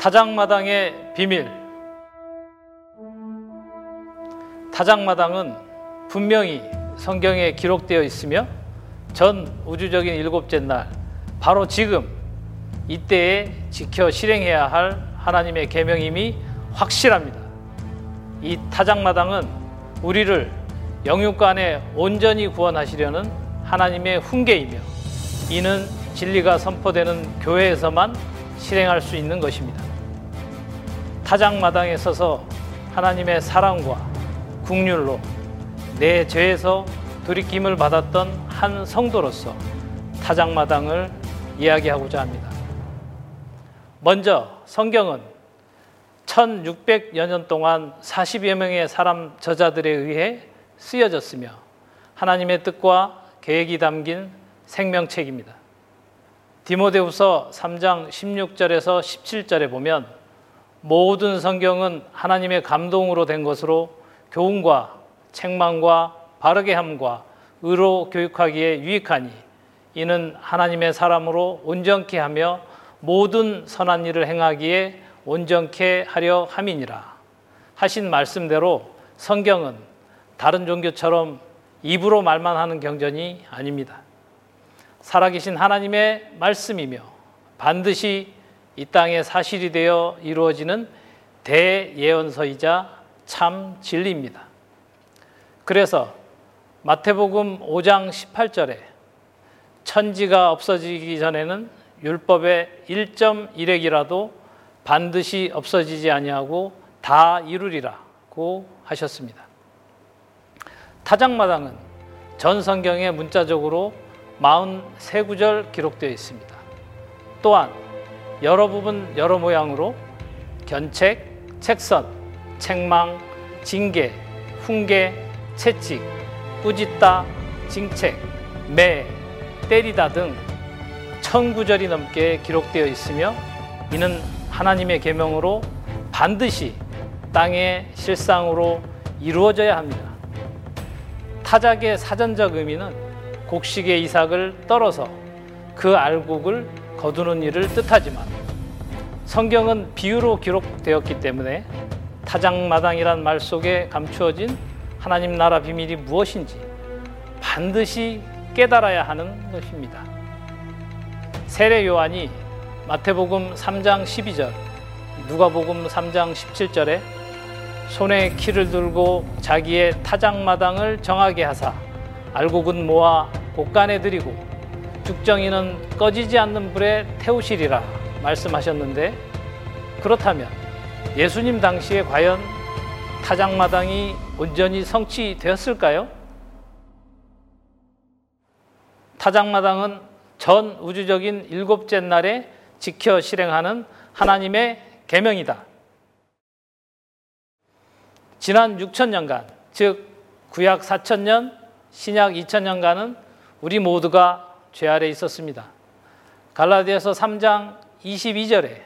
타작마당의 비밀. 타작마당은 분명히 성경에 기록되어 있으며 전 우주적인 일곱째 날, 바로 지금 이때에 지켜 실행해야 할 하나님의 계명임이 확실합니다. 이 타작마당은 우리를 영육간에 온전히 구원하시려는 하나님의 훈계이며 이는 진리가 선포되는 교회에서만 실행할 수 있는 것입니다. 타작마당에 서서 하나님의 사랑과 국률로 내 죄에서 돌이킴을 받았던 한 성도로서 타작마당을 이야기하고자 합니다. 먼저 성경은 1600여 년 동안 40여 명의 사람 저자들에 의해 쓰여졌으며 하나님의 뜻과 계획이 담긴 생명책입니다. 디모데후서 3장 16절에서 17절에 보면 모든 성경은 하나님의 감동으로 된 것으로 교훈과 책망과 바르게 함과 의로 교육하기에 유익하니 이는 하나님의 사람으로 온전케 하며 모든 선한 일을 행하기에 온전케 하려 함이니라 하신 말씀대로 성경은 다른 종교처럼 입으로 말만 하는 경전이 아닙니다. 살아계신 하나님의 말씀이며 반드시 이 땅에 사실이 되어 이루어지는 대예언서이자 참 진리입니다. 그래서 마태복음 5장 18절에 천지가 없어지기 전에는 율법의 1.1핵이라도 반드시 없어지지 아니하고 다 이루리라고 하셨습니다. 타작마당은 전 성경에 문자적으로 43구절 기록되어 있습니다. 또한 여러 부분 여러 모양으로 견책, 책선, 책망, 징계, 훈계, 채찍, 꾸짖다, 징책, 매, 때리다 등 천구절이 넘게 기록되어 있으며 이는 하나님의 계명으로 반드시 땅의 실상으로 이루어져야 합니다. 타작의 사전적 의미는 곡식의 이삭을 떨어서 그 알곡을 거두는 일을 뜻하지만 성경은 비유로 기록되었기 때문에 타작마당이란 말 속에 감추어진 하나님 나라 비밀이 무엇인지 반드시 깨달아야 하는 것입니다. 세례 요한이 마태복음 3장 12절, 누가복음 3장 17절에 손에 키를 들고 자기의 타작마당을 정하게 하사 알곡은 모아 곳간에 들이고 죽정이는 꺼지지 않는 불에 태우시리라 말씀하셨는데 그렇다면 예수님 당시에 과연 타작마당이 온전히 성취되었을까요? 타작마당은 전 우주적인 일곱째 날에 지켜 실행하는 하나님의 계명이다. 지난 6천년간, 즉 구약 4천년, 신약 2천년간은 우리 모두가 죄 아래 있었습니다. 갈라디아서 3장 22절에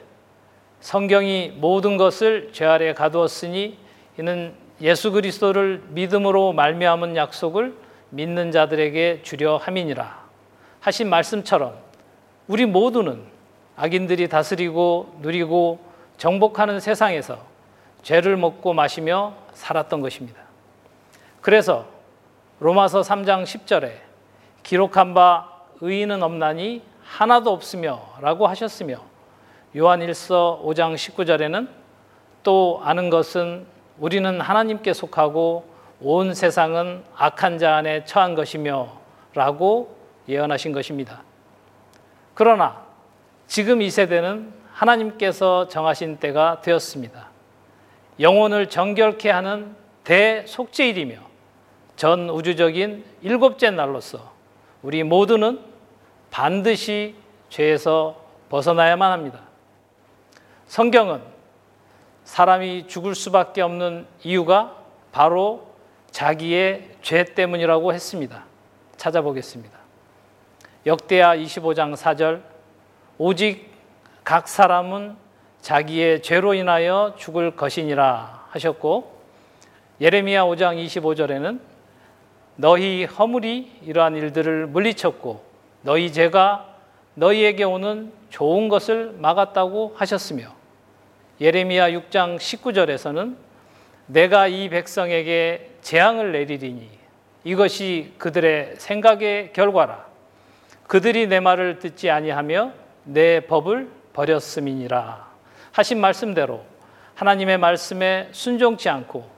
성경이 모든 것을 죄 아래 가두었으니 이는 예수 그리스도를 믿음으로 말미암은 약속을 믿는 자들에게 주려 함이니라 하신 말씀처럼 우리 모두는 악인들이 다스리고 누리고 정복하는 세상에서 죄를 먹고 마시며 살았던 것입니다. 그래서 로마서 3장 10절에 기록한 바 의인은 없나니 하나도 없으며 라고 하셨으며 요한 1서 5장 19절에는 또 아는 것은 우리는 하나님께 속하고 온 세상은 악한 자 안에 처한 것이며 라고 예언하신 것입니다. 그러나 지금 이 세대는 하나님께서 정하신 때가 되었습니다. 영혼을 정결케 하는 대속죄일이며 전 우주적인 일곱째 날로서 우리 모두는 반드시 죄에서 벗어나야만 합니다. 성경은 사람이 죽을 수밖에 없는 이유가 바로 자기의 죄 때문이라고 했습니다. 찾아보겠습니다. 역대하 25장 4절 오직 각 사람은 자기의 죄로 인하여 죽을 것이니라 하셨고 예레미야 5장 25절에는 너희 허물이 이러한 일들을 물리쳤고 너희 죄가 너희에게 오는 좋은 것을 막았다고 하셨으며 예레미야 6장 19절에서는 내가 이 백성에게 재앙을 내리리니 이것이 그들의 생각의 결과라. 그들이 내 말을 듣지 아니하며 내 법을 버렸음이니라. 하신 말씀대로 하나님의 말씀에 순종치 않고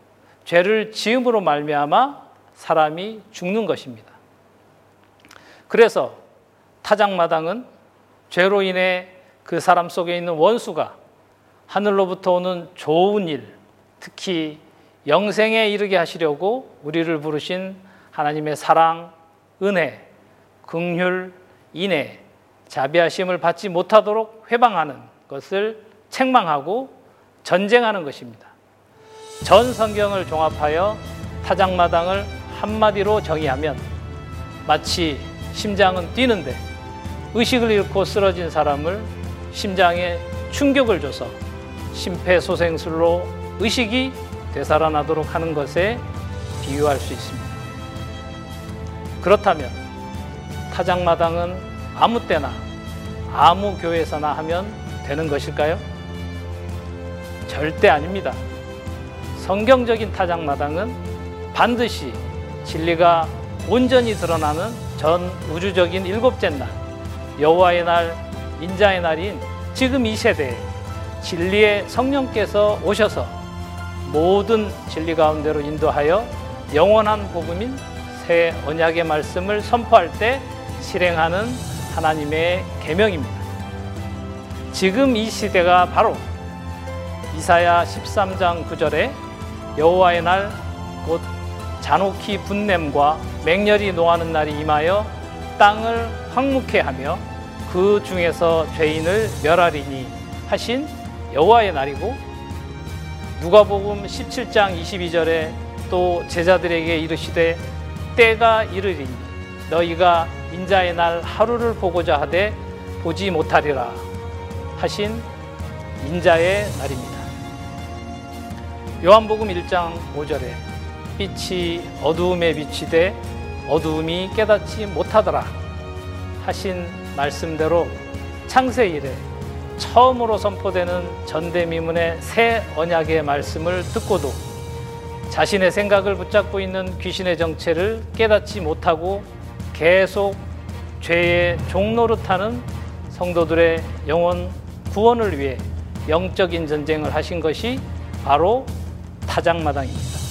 죄를 지음으로 말미암아 사람이 죽는 것입니다. 그래서 타작마당은 죄로 인해 그 사람 속에 있는 원수가 하늘로부터 오는 좋은 일, 특히 영생에 이르게 하시려고 우리를 부르신 하나님의 사랑, 은혜, 긍휼, 인애, 자비하심을 받지 못하도록 회방하는 것을 책망하고 전쟁하는 것입니다. 전 성경을 종합하여 타작마당을 한마디로 정의하면 마치 심장은 뛰는데 의식을 잃고 쓰러진 사람을 심장에 충격을 줘서 심폐소생술로 의식이 되살아나도록 하는 것에 비유할 수 있습니다. 그렇다면 타작마당은 아무 때나 아무 교회에서나 하면 되는 것일까요? 절대 아닙니다. 성경적인 타작마당은 반드시 진리가 온전히 드러나는 전 우주적인 일곱째 날, 여호와의 날, 인자의 날인 지금 이 세대에 진리의 성령께서 오셔서 모든 진리 가운데로 인도하여 영원한 복음인 새 언약의 말씀을 선포할 때 실행하는 하나님의 계명입니다. 지금 이 시대가 바로 이사야 13장 9절에 여호와의 날 곧 잔혹히 분냄과 맹렬히 노하는 날이 임하여 땅을 황무케 하며 그 중에서 죄인을 멸하리니 하신 여호와의 날이고 누가복음 17장 22절에 또 제자들에게 이르시되 때가 이르리니 너희가 인자의 날 하루를 보고자 하되 보지 못하리라 하신 인자의 날입니다. 요한복음 1장 5절에 빛이 어두움에 비치되 어두움이 깨닫지 못하더라 하신 말씀대로 창세 이래 처음으로 선포되는 전대미문의 새 언약의 말씀을 듣고도 자신의 생각을 붙잡고 있는 귀신의 정체를 깨닫지 못하고 계속 죄의 종노릇하는 성도들의 영혼 구원을 위해 영적인 전쟁을 하신 것이 바로 타작마당입니다.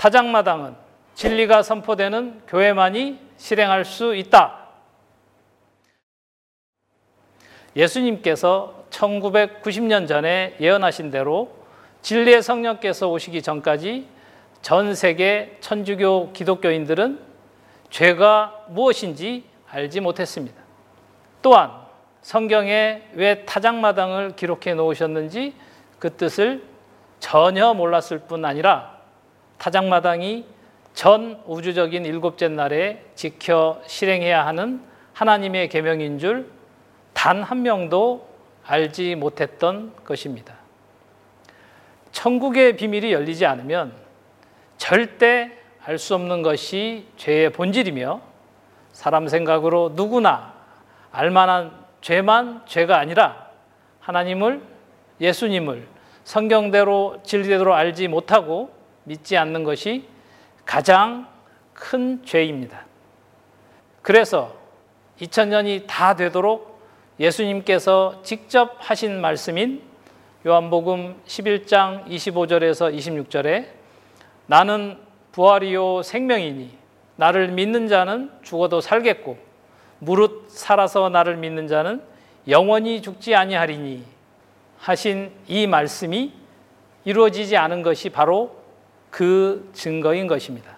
타작마당은 진리가 선포되는 교회만이 실행할 수 있다. 예수님께서 1990년 전에 예언하신 대로 진리의 성령께서 오시기 전까지 전 세계 천주교 기독교인들은 죄가 무엇인지 알지 못했습니다. 또한 성경에 왜 타작마당을 기록해 놓으셨는지 그 뜻을 전혀 몰랐을 뿐 아니라 타작마당이 전 우주적인 일곱째 날에 지켜 실행해야 하는 하나님의 계명인 줄 단 한 명도 알지 못했던 것입니다. 천국의 비밀이 열리지 않으면 절대 알 수 없는 것이 죄의 본질이며 사람 생각으로 누구나 알만한 죄만 죄가 아니라 하나님을 예수님을 성경대로 진리대로 알지 못하고 믿지 않는 것이 가장 큰 죄입니다. 그래서 2000년이 다 되도록 예수님께서 직접 하신 말씀인 요한복음 11장 25절에서 26절에 나는 부활이요 생명이니 나를 믿는 자는 죽어도 살겠고 무릇 살아서 나를 믿는 자는 영원히 죽지 아니하리니 하신 이 말씀이 이루어지지 않은 것이 바로 그 증거인 것입니다.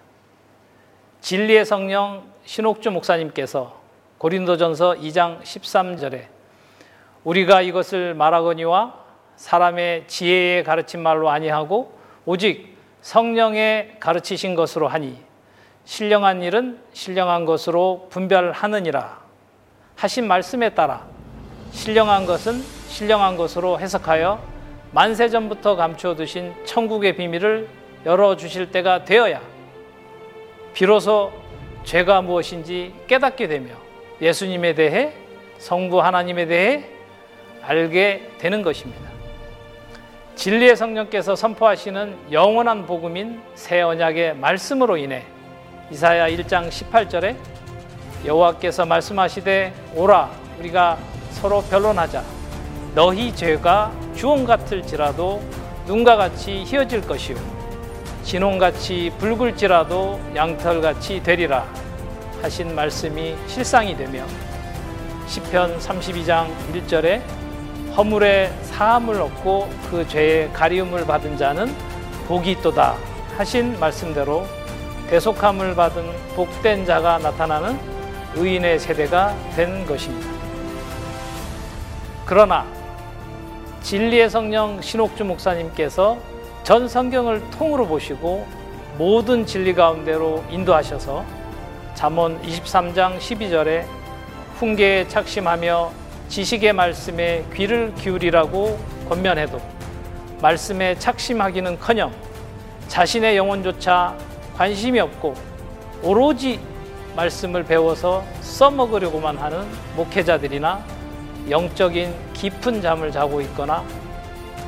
진리의 성령 신옥주 목사님께서 고린도전서 2장 13절에 우리가 이것을 말하거니와 사람의 지혜에 가르친 말로 아니하고 오직 성령의 가르치신 것으로 하니 신령한 일은 신령한 것으로 분별하느니라 하신 말씀에 따라 신령한 것은 신령한 것으로 해석하여 만세 전부터 감추어 두신 천국의 비밀을 열어 주실 때가 되어야 비로소 죄가 무엇인지 깨닫게 되며 예수님에 대해 성부 하나님에 대해 알게 되는 것입니다. 진리의 성령께서 선포하시는 영원한 복음인 새 언약의 말씀으로 인해 이사야 1장 18절에 여호와께서 말씀하시되 오라 우리가 서로 변론하자 너희 죄가 주홍 같을지라도 눈과 같이 희어질 것이요 진홍같이 붉을지라도 양털같이 되리라 하신 말씀이 실상이 되며 시편 32장 1절에 허물에 사함을 얻고 그 죄의 가리움을 받은 자는 복이 있도다 하신 말씀대로 대속함을 받은 복된 자가 나타나는 의인의 세대가 된 것입니다. 그러나 진리의 성령 신옥주 목사님께서 전 성경을 통으로 보시고 모든 진리 가운데로 인도하셔서 잠언 23장 12절에 훈계에 착심하며 지식의 말씀에 귀를 기울이라고 권면해도 말씀에 착심하기는커녕 자신의 영혼조차 관심이 없고 오로지 말씀을 배워서 써먹으려고만 하는 목회자들이나 영적인 깊은 잠을 자고 있거나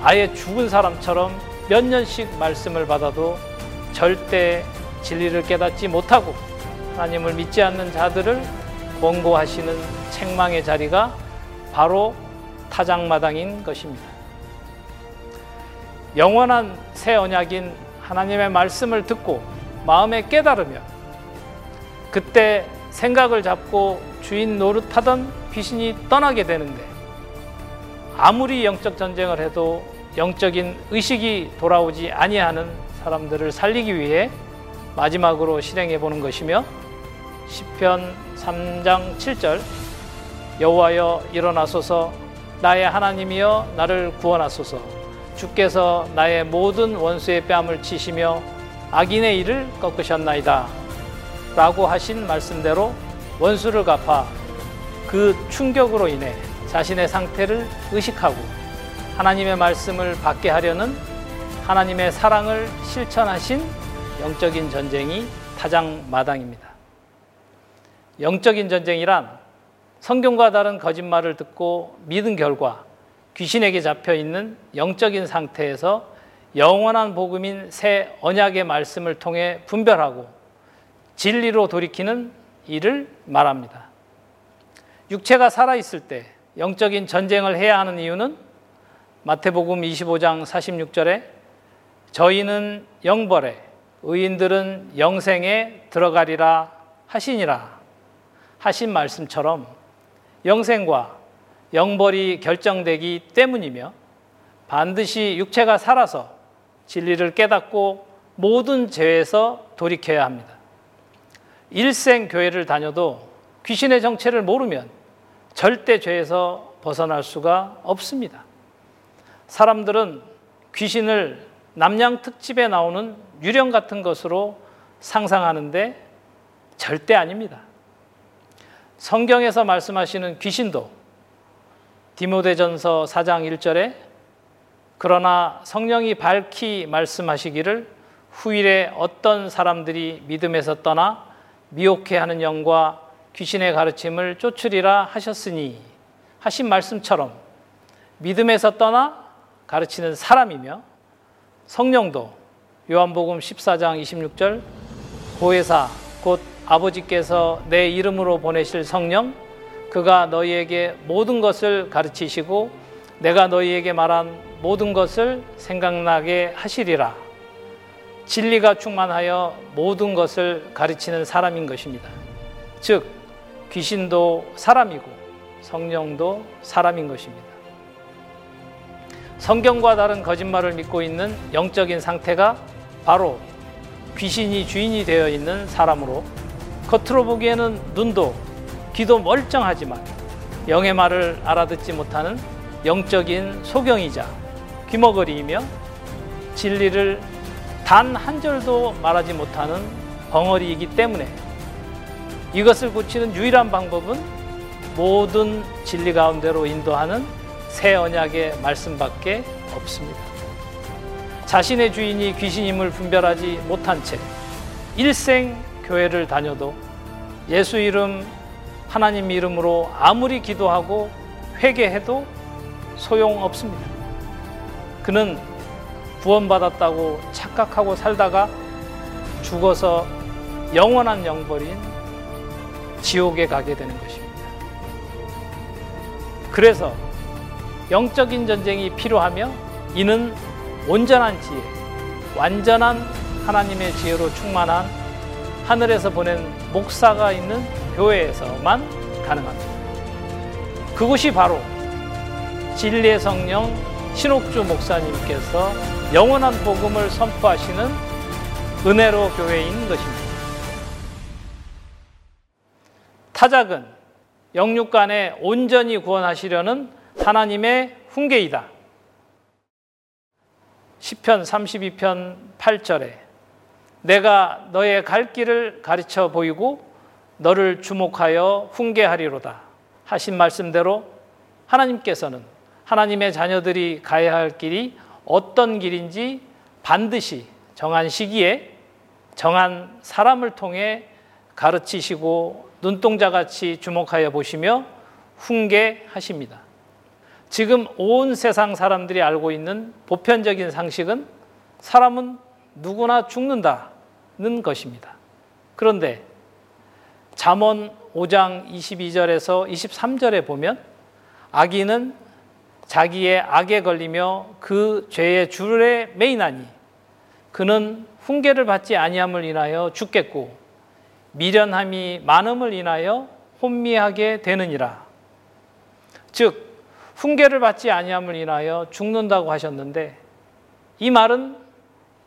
아예 죽은 사람처럼 몇 년씩 말씀을 받아도 절대 진리를 깨닫지 못하고 하나님을 믿지 않는 자들을 권고하시는 책망의 자리가 바로 타작마당인 것입니다. 영원한 새 언약인 하나님의 말씀을 듣고 마음에 깨달으면 그때 생각을 잡고 주인 노릇하던 귀신이 떠나게 되는데 아무리 영적 전쟁을 해도 영적인 의식이 돌아오지 아니하는 사람들을 살리기 위해 마지막으로 실행해 보는 것이며 시편 3장 7절 여호와여 일어나소서 나의 하나님이여 나를 구원하소서. 주께서 나의 모든 원수의 뺨을 치시며 악인의 일을 꺾으셨나이다. 라고 하신 말씀대로 원수를 갚아 그 충격으로 인해 자신의 상태를 의식하고 하나님의 말씀을 받게 하려는 하나님의 사랑을 실천하신 영적인 전쟁이 타장마당입니다. 영적인 전쟁이란 성경과 다른 거짓말을 듣고 믿은 결과 귀신에게 잡혀 있는 영적인 상태에서 영원한 복음인 새 언약의 말씀을 통해 분별하고 진리로 돌이키는 일을 말합니다. 육체가 살아있을 때 영적인 전쟁을 해야 하는 이유는 마태복음 25장 46절에 저희는 영벌에 의인들은 영생에 들어가리라 하시니라 하신 말씀처럼 영생과 영벌이 결정되기 때문이며 반드시 육체가 살아서 진리를 깨닫고 모든 죄에서 돌이켜야 합니다. 일생 교회를 다녀도 귀신의 정체를 모르면 절대 죄에서 벗어날 수가 없습니다. 사람들은 귀신을 남양 특집에 나오는 유령 같은 것으로 상상하는데 절대 아닙니다. 성경에서 말씀하시는 귀신도 디모데전서 4장 1절에 그러나 성령이 밝히 말씀하시기를 후일에 어떤 사람들이 믿음에서 떠나 미혹해 하는 영과 귀신의 가르침을 쫓으리라 하셨으니 하신 말씀처럼 믿음에서 떠나 가르치는 사람이며 성령도 요한복음 14장 26절 보혜사 곧 아버지께서 내 이름으로 보내실 성령 그가 너희에게 모든 것을 가르치시고 내가 너희에게 말한 모든 것을 생각나게 하시리라. 진리가 충만하여 모든 것을 가르치는 사람인 것입니다. 즉, 귀신도 사람이고 성령도 사람인 것입니다. 성경과 다른 거짓말을 믿고 있는 영적인 상태가 바로 귀신이 주인이 되어 있는 사람으로 겉으로 보기에는 눈도 귀도 멀쩡하지만 영의 말을 알아듣지 못하는 영적인 소경이자 귀머거리이며 진리를 단 한 절도 말하지 못하는 벙어리이기 때문에 이것을 고치는 유일한 방법은 모든 진리 가운데로 인도하는 새 언약의 말씀밖에 없습니다. 자신의 주인이 귀신임을 분별하지 못한 채 일생 교회를 다녀도 예수 이름, 하나님 이름으로 아무리 기도하고 회개해도 소용없습니다. 그는 구원받았다고 착각하고 살다가 죽어서 영원한 영벌인 지옥에 가게 되는 것입니다. 그래서 영적인 전쟁이 필요하며 이는 온전한 지혜, 완전한 하나님의 지혜로 충만한 하늘에서 보낸 목사가 있는 교회에서만 가능합니다. 그곳이 바로 진리의 성령 신옥주 목사님께서 영원한 복음을 선포하시는 은혜로 교회인 것입니다. 타작은 영육간에 온전히 구원하시려는 하나님의 훈계이다. 시편 32편 8절에 내가 너의 갈 길을 가르쳐 보이고 너를 주목하여 훈계하리로다 하신 말씀대로 하나님께서는 하나님의 자녀들이 가야 할 길이 어떤 길인지 반드시 정한 시기에 정한 사람을 통해 가르치시고 눈동자같이 주목하여 보시며 훈계하십니다. 지금 온 세상 사람들이 알고 있는 보편적인 상식은 사람은 누구나 죽는다는 것입니다. 그런데 잠언 5장 22절에서 23절에 보면 악인은 자기의 악에 걸리며 그 죄의 줄에 매이나니 그는 훈계를 받지 아니함을 인하여 죽겠고 미련함이 많음을 인하여 혼미하게 되느니라. 즉 훈계를 받지 아니함을 인하여 죽는다고 하셨는데 이 말은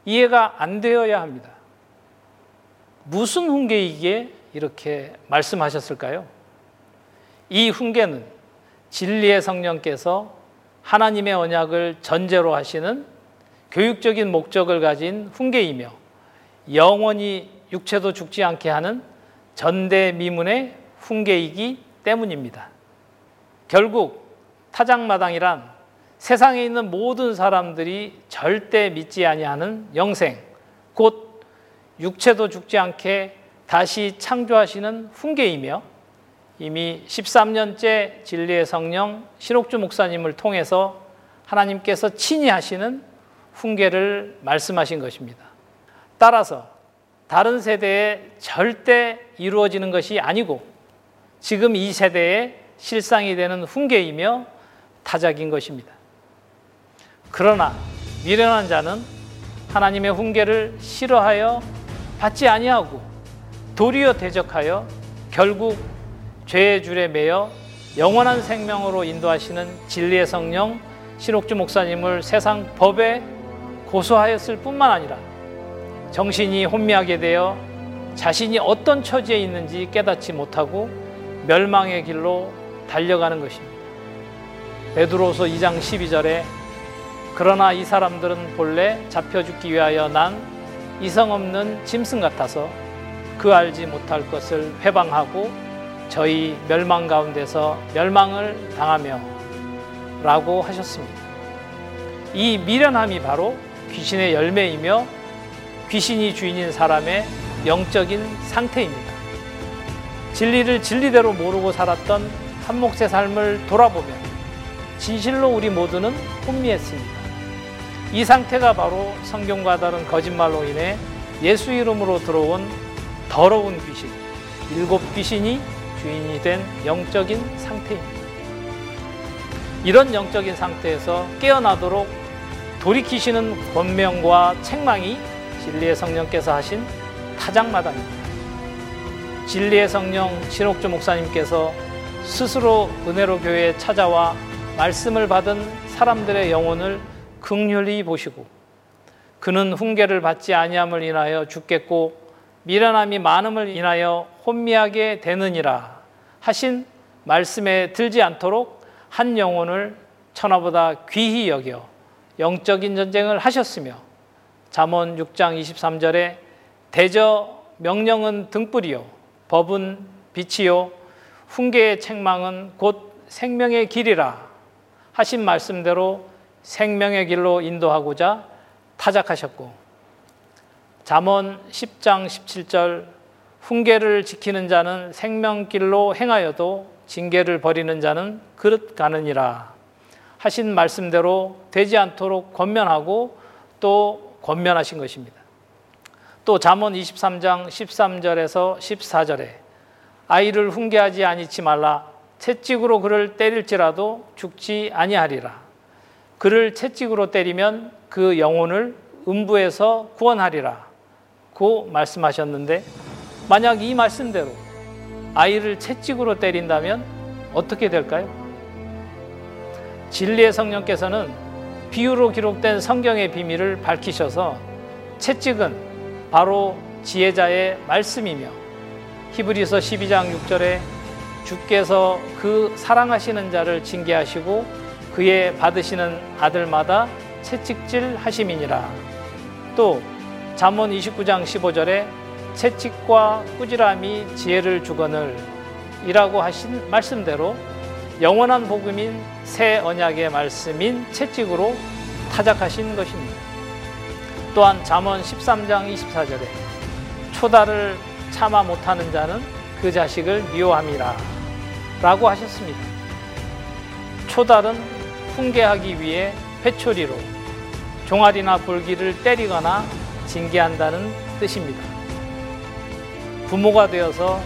이해가 안 되어야 합니다. 무슨 훈계이기에 이렇게 말씀하셨을까요? 이 훈계는 진리의 성령께서 하나님의 언약을 전제로 하시는 교육적인 목적을 가진 훈계이며 영원히 육체도 죽지 않게 하는 전대미문의 훈계이기 때문입니다. 결국 타작마당이란 세상에 있는 모든 사람들이 절대 믿지 아니하는 영생, 곧 육체도 죽지 않게 다시 창조하시는 훈계이며 이미 13년째 진리의 성령 신옥주 목사님을 통해서 하나님께서 친히 하시는 훈계를 말씀하신 것입니다. 따라서 다른 세대에 절대 이루어지는 것이 아니고 지금 이 세대의 실상이 되는 훈계이며 타작인 것입니다. 그러나 미련한 자는 하나님의 훈계를 싫어하여 받지 아니하고 도리어 대적하여 결국 죄의 줄에 매여 영원한 생명으로 인도하시는 진리의 성령 신옥주 목사님을 세상 법에 고소하였을 뿐만 아니라 정신이 혼미하게 되어 자신이 어떤 처지에 있는지 깨닫지 못하고 멸망의 길로 달려가는 것입니다. 베드로서 2장 12절에 그러나 이 사람들은 본래 잡혀 죽기 위하여 난 이성 없는 짐승 같아서 그 알지 못할 것을 회방하고 저희 멸망 가운데서 멸망을 당하며 라고 하셨습니다. 이 미련함이 바로 귀신의 열매이며 귀신이 주인인 사람의 영적인 상태입니다. 진리를 진리대로 모르고 살았던 한 몫의 삶을 돌아보면 진실로 우리 모두는 혼미했습니다. 이 상태가 바로 성경과 다른 거짓말로 인해 예수 이름으로 들어온 더러운 귀신, 일곱 귀신이 주인이 된 영적인 상태입니다. 이런 영적인 상태에서 깨어나도록 돌이키시는 권명과 책망이 진리의 성령께서 하신 타작마당입니다. 진리의 성령 신옥주 목사님께서 스스로 은혜로 교회에 찾아와 말씀을 받은 사람들의 영혼을 극률히 보시고 그는 훈계를 받지 아니함을 인하여 죽겠고 미련함이 많음을 인하여 혼미하게 되느니라 하신 말씀에 들지 않도록 한 영혼을 천하보다 귀히 여겨 영적인 전쟁을 하셨으며 잠언 6장 23절에 대저 명령은 등불이요 법은 빛이요 훈계의 책망은 곧 생명의 길이라 하신 말씀대로 생명의 길로 인도하고자 타작하셨고 잠언 10장 17절 훈계를 지키는 자는 생명길로 행하여도 징계를 버리는 자는 그릇 가느니라 하신 말씀대로 되지 않도록 권면하고 또 권면하신 것입니다. 또 잠언 23장 13절에서 14절에 아이를 훈계하지 아니치 말라 채찍으로 그를 때릴지라도 죽지 아니하리라. 그를 채찍으로 때리면 그 영혼을 음부에서 구원하리라. 고 말씀하셨는데 만약 이 말씀대로 아이를 채찍으로 때린다면 어떻게 될까요? 진리의 성령께서는 비유로 기록된 성경의 비밀을 밝히셔서 채찍은 바로 지혜자의 말씀이며 히브리서 12장 6절에 주께서 그 사랑하시는 자를 징계하시고 그의 받으시는 아들마다 채찍질 하심이니라. 또 잠언 29장 15절에 채찍과 꾸지람이 지혜를 주거늘 이라고 하신 말씀대로 영원한 복음인 새 언약의 말씀인 채찍으로 타작하신 것입니다. 또한 잠언 13장 24절에 초다를 참아 못하는 자는 그 자식을 미워함이라 라고 하셨습니다. 초달은 훈계하기 위해 회초리로 종아리나 볼기를 때리거나 징계한다는 뜻입니다. 부모가 되어서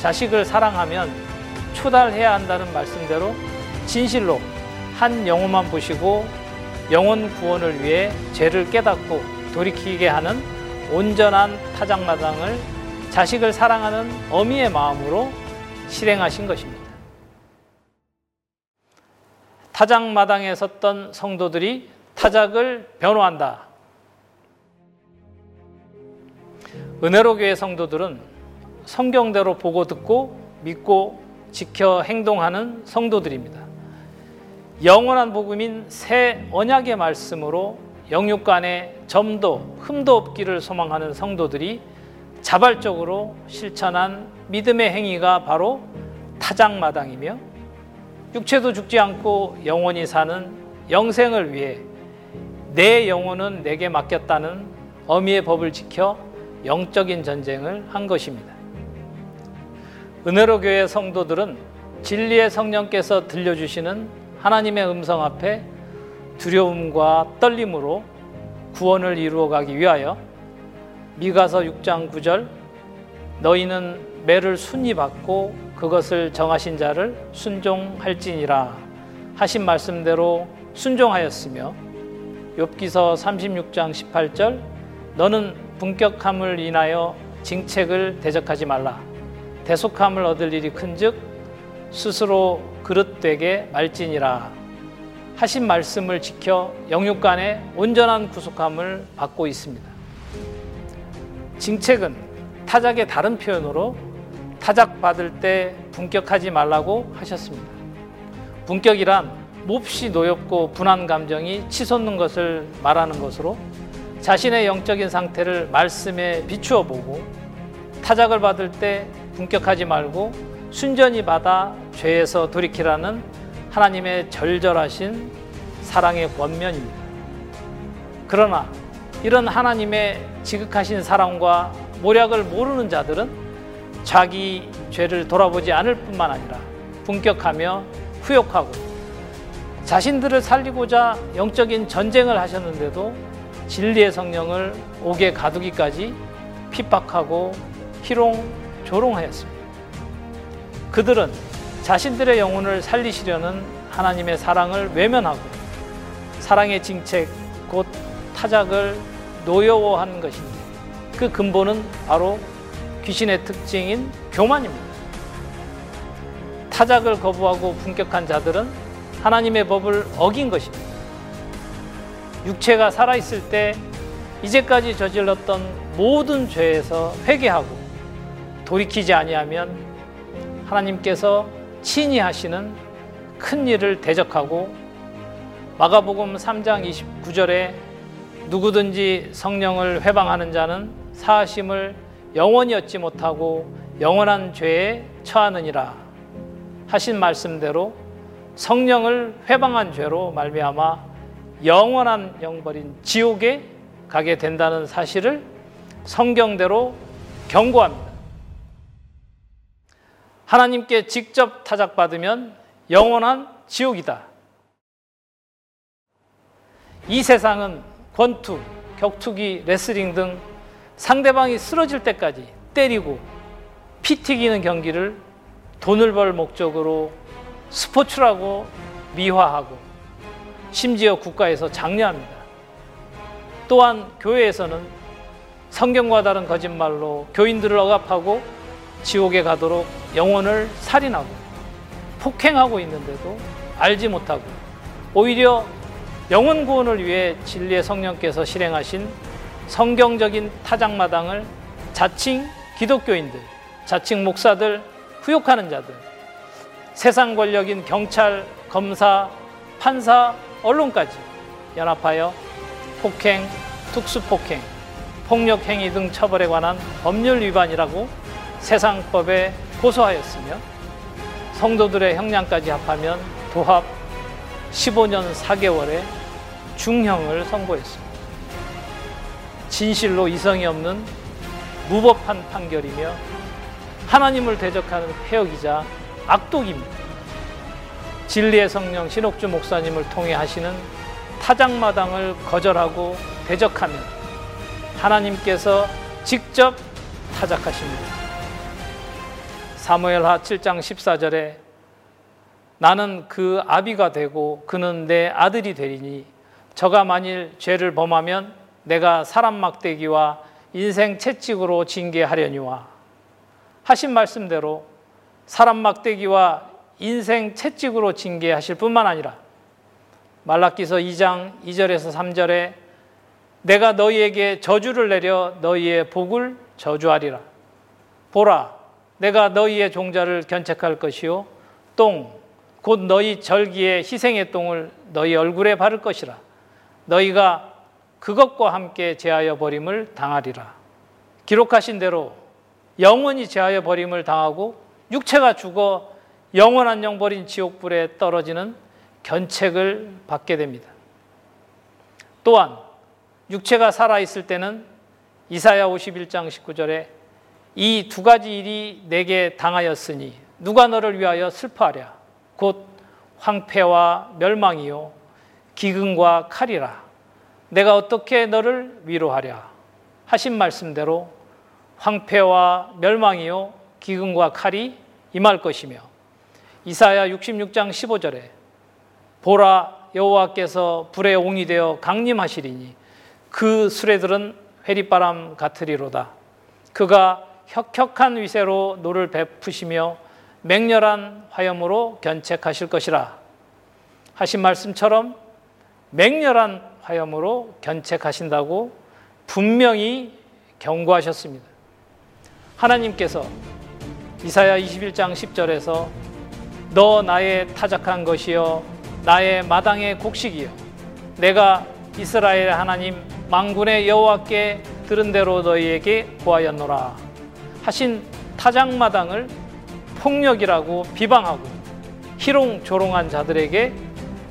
자식을 사랑하면 초달해야 한다는 말씀대로 진실로 한 영혼만 보시고 영혼 구원을 위해 죄를 깨닫고 돌이키게 하는 온전한 타작마당을 자식을 사랑하는 어미의 마음으로 실행하신 것입니다. 타작 마당에 섰던 성도들이 타작을 변호한다. 은혜로 교회 성도들은 성경대로 보고 듣고 믿고 지켜 행동하는 성도들입니다. 영원한 복음인 새 언약의 말씀으로 영육 간에 점도 흠도 없기를 소망하는 성도들이 자발적으로 실천한 믿음의 행위가 바로 타작마당이며 육체도 죽지 않고 영원히 사는 영생을 위해 내 영혼은 내게 맡겼다는 어미의 법을 지켜 영적인 전쟁을 한 것입니다. 은혜로 교회 성도들은 진리의 성령께서 들려주시는 하나님의 음성 앞에 두려움과 떨림으로 구원을 이루어가기 위하여 미가서 6장 9절 너희는 매를 순히 받고 그것을 정하신 자를 순종할지니라 하신 말씀대로 순종하였으며 욥기서 36장 18절 너는 분격함을 인하여 징책을 대적하지 말라 대속함을 얻을 일이 큰즉 스스로 그릇되게 말지니라 하신 말씀을 지켜 영육간의 온전한 구속함을 받고 있습니다. 징책은 타작의 다른 표현으로 타작 받을 때 분격하지 말라고 하셨습니다. 분격이란 몹시 노엽고 분한 감정이 치솟는 것을 말하는 것으로 자신의 영적인 상태를 말씀에 비추어 보고 타작을 받을 때 분격하지 말고 순전히 받아 죄에서 돌이키라는 하나님의 절절하신 사랑의 권면입니다. 그러나 이런 하나님의 지극하신 사랑과 모략을 모르는 자들은 자기 죄를 돌아보지 않을 뿐만 아니라 분격하며 후욕하고 자신들을 살리고자 영적인 전쟁을 하셨는데도 진리의 성령을 옥에 가두기까지 핍박하고 희롱 조롱하였습니다. 그들은 자신들의 영혼을 살리시려는 하나님의 사랑을 외면하고 사랑의 징책 곧 타작을 노여워하는 것인데 그 근본은 바로 귀신의 특징인 교만입니다. 타작을 거부하고 분격한 자들은 하나님의 법을 어긴 것입니다. 육체가 살아있을 때 이제까지 저질렀던 모든 죄에서 회개하고 돌이키지 아니하면 하나님께서 친히 하시는 큰 일을 대적하고 마가복음 3장 29절에 누구든지 성령을 회방하는 자는 사하심을 영원히 얻지 못하고 영원한 죄에 처하느니라 하신 말씀대로 성령을 회방한 죄로 말미암아 영원한 영벌인 지옥에 가게 된다는 사실을 성경대로 경고합니다. 하나님께 직접 타작받으면 영원한 지옥이다. 이 세상은 권투, 격투기, 레슬링 등 상대방이 쓰러질 때까지 때리고 피 튀기는 경기를 돈을 벌 목적으로 스포츠라고 미화하고 심지어 국가에서 장려합니다. 또한 교회에서는 성경과 다른 거짓말로 교인들을 억압하고 지옥에 가도록 영혼을 살인하고 폭행하고 있는데도 알지 못하고 오히려 영혼 구원을 위해 진리의 성령께서 실행하신 성경적인 타작마당을 자칭 기독교인들, 자칭 목사들, 후욕하는 자들, 세상 권력인 경찰, 검사, 판사, 언론까지 연합하여 폭행, 특수폭행, 폭력행위 등 처벌에 관한 법률 위반이라고 세상법에 고소하였으며 성도들의 형량까지 합하면 도합 15년 4개월의 중형을 선고했습니다. 진실로 이성이 없는 무법한 판결이며 하나님을 대적하는 폐역이자 악독입니다. 진리의 성령 신옥주 목사님을 통해 하시는 타작마당을 거절하고 대적하면 하나님께서 직접 타작하십니다. 사무엘하 7장 14절에 나는 그 아비가 되고 그는 내 아들이 되리니 저가 만일 죄를 범하면 내가 사람 막대기와 인생 채찍으로 징계하려니와 하신 말씀대로 사람 막대기와 인생 채찍으로 징계하실 뿐만 아니라 말라기서 2장 2절에서 3절에 내가 너희에게 저주를 내려 너희의 복을 저주하리라. 보라, 내가 너희의 종자를 견책할 것이요. 똥, 곧 너희 절기의 희생의 똥을 너희 얼굴에 바를 것이라. 너희가 그것과 함께 제하여 버림을 당하리라. 기록하신 대로 영원히 제하여 버림을 당하고 육체가 죽어 영원한 영버린 지옥불에 떨어지는 견책을 받게 됩니다. 또한 육체가 살아 있을 때는 이사야 51장 19절에 이 두 가지 일이 내게 당하였으니 누가 너를 위하여 슬퍼하랴 곧 황폐와 멸망이요 기근과 칼이라 내가 어떻게 너를 위로하랴 하신 말씀대로 황폐와 멸망이요 기근과 칼이 임할 것이며 이사야 66장 15절에 보라 여호와께서 불에 옹위되어 강림하시리니 그 수레들은 회리바람 같으리로다. 그가 혁혁한 위세로 노를 베푸시며 맹렬한 화염으로 견책하실 것이라. 하신 말씀처럼 맹렬한 화염으로 견책하신다고 분명히 경고하셨습니다. 하나님께서 이사야 21장 10절에서 너 나의 타작한 것이요 나의 마당의 곡식이요 내가 이스라엘 하나님 망군의 여호와께 들은 대로 너희에게 보하였노라 하신 타작 마당을 폭력이라고 비방하고 희롱조롱한 자들에게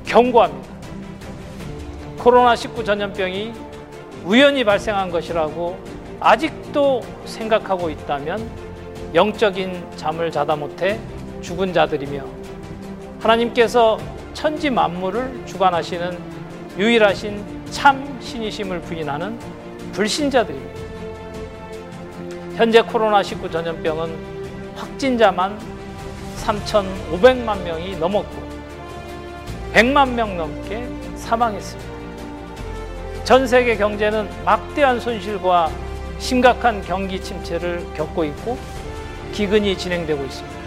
경고합니다. 코로나19 전염병이 우연히 발생한 것이라고 아직도 생각하고 있다면 영적인 잠을 자다 못해 죽은 자들이며 하나님께서 천지 만물을 주관하시는 유일하신 참 신이심을 부인하는 불신자들입니다. 현재 코로나19 전염병은 확진자만 3,500만 명이 넘었고 100만 명 넘게 사망했습니다. 전 세계 경제는 막대한 손실과 심각한 경기 침체를 겪고 있고 기근이 진행되고 있습니다.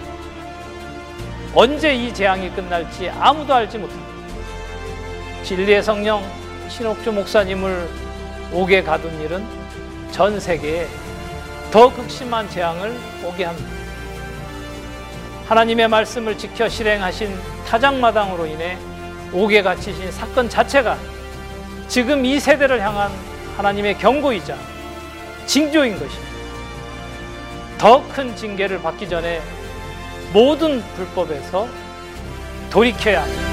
언제 이 재앙이 끝날지 아무도 알지 못합니다. 진리의 성령 신옥주 목사님을 옥에 가둔 일은 전 세계에 더 극심한 재앙을 오게 합니다. 하나님의 말씀을 지켜 실행하신 타작마당으로 인해 옥에 갇히신 사건 자체가 지금 이 세대를 향한 하나님의 경고이자 징조인 것입니다. 더 큰 징계를 받기 전에 모든 불법에서 돌이켜야 합니다.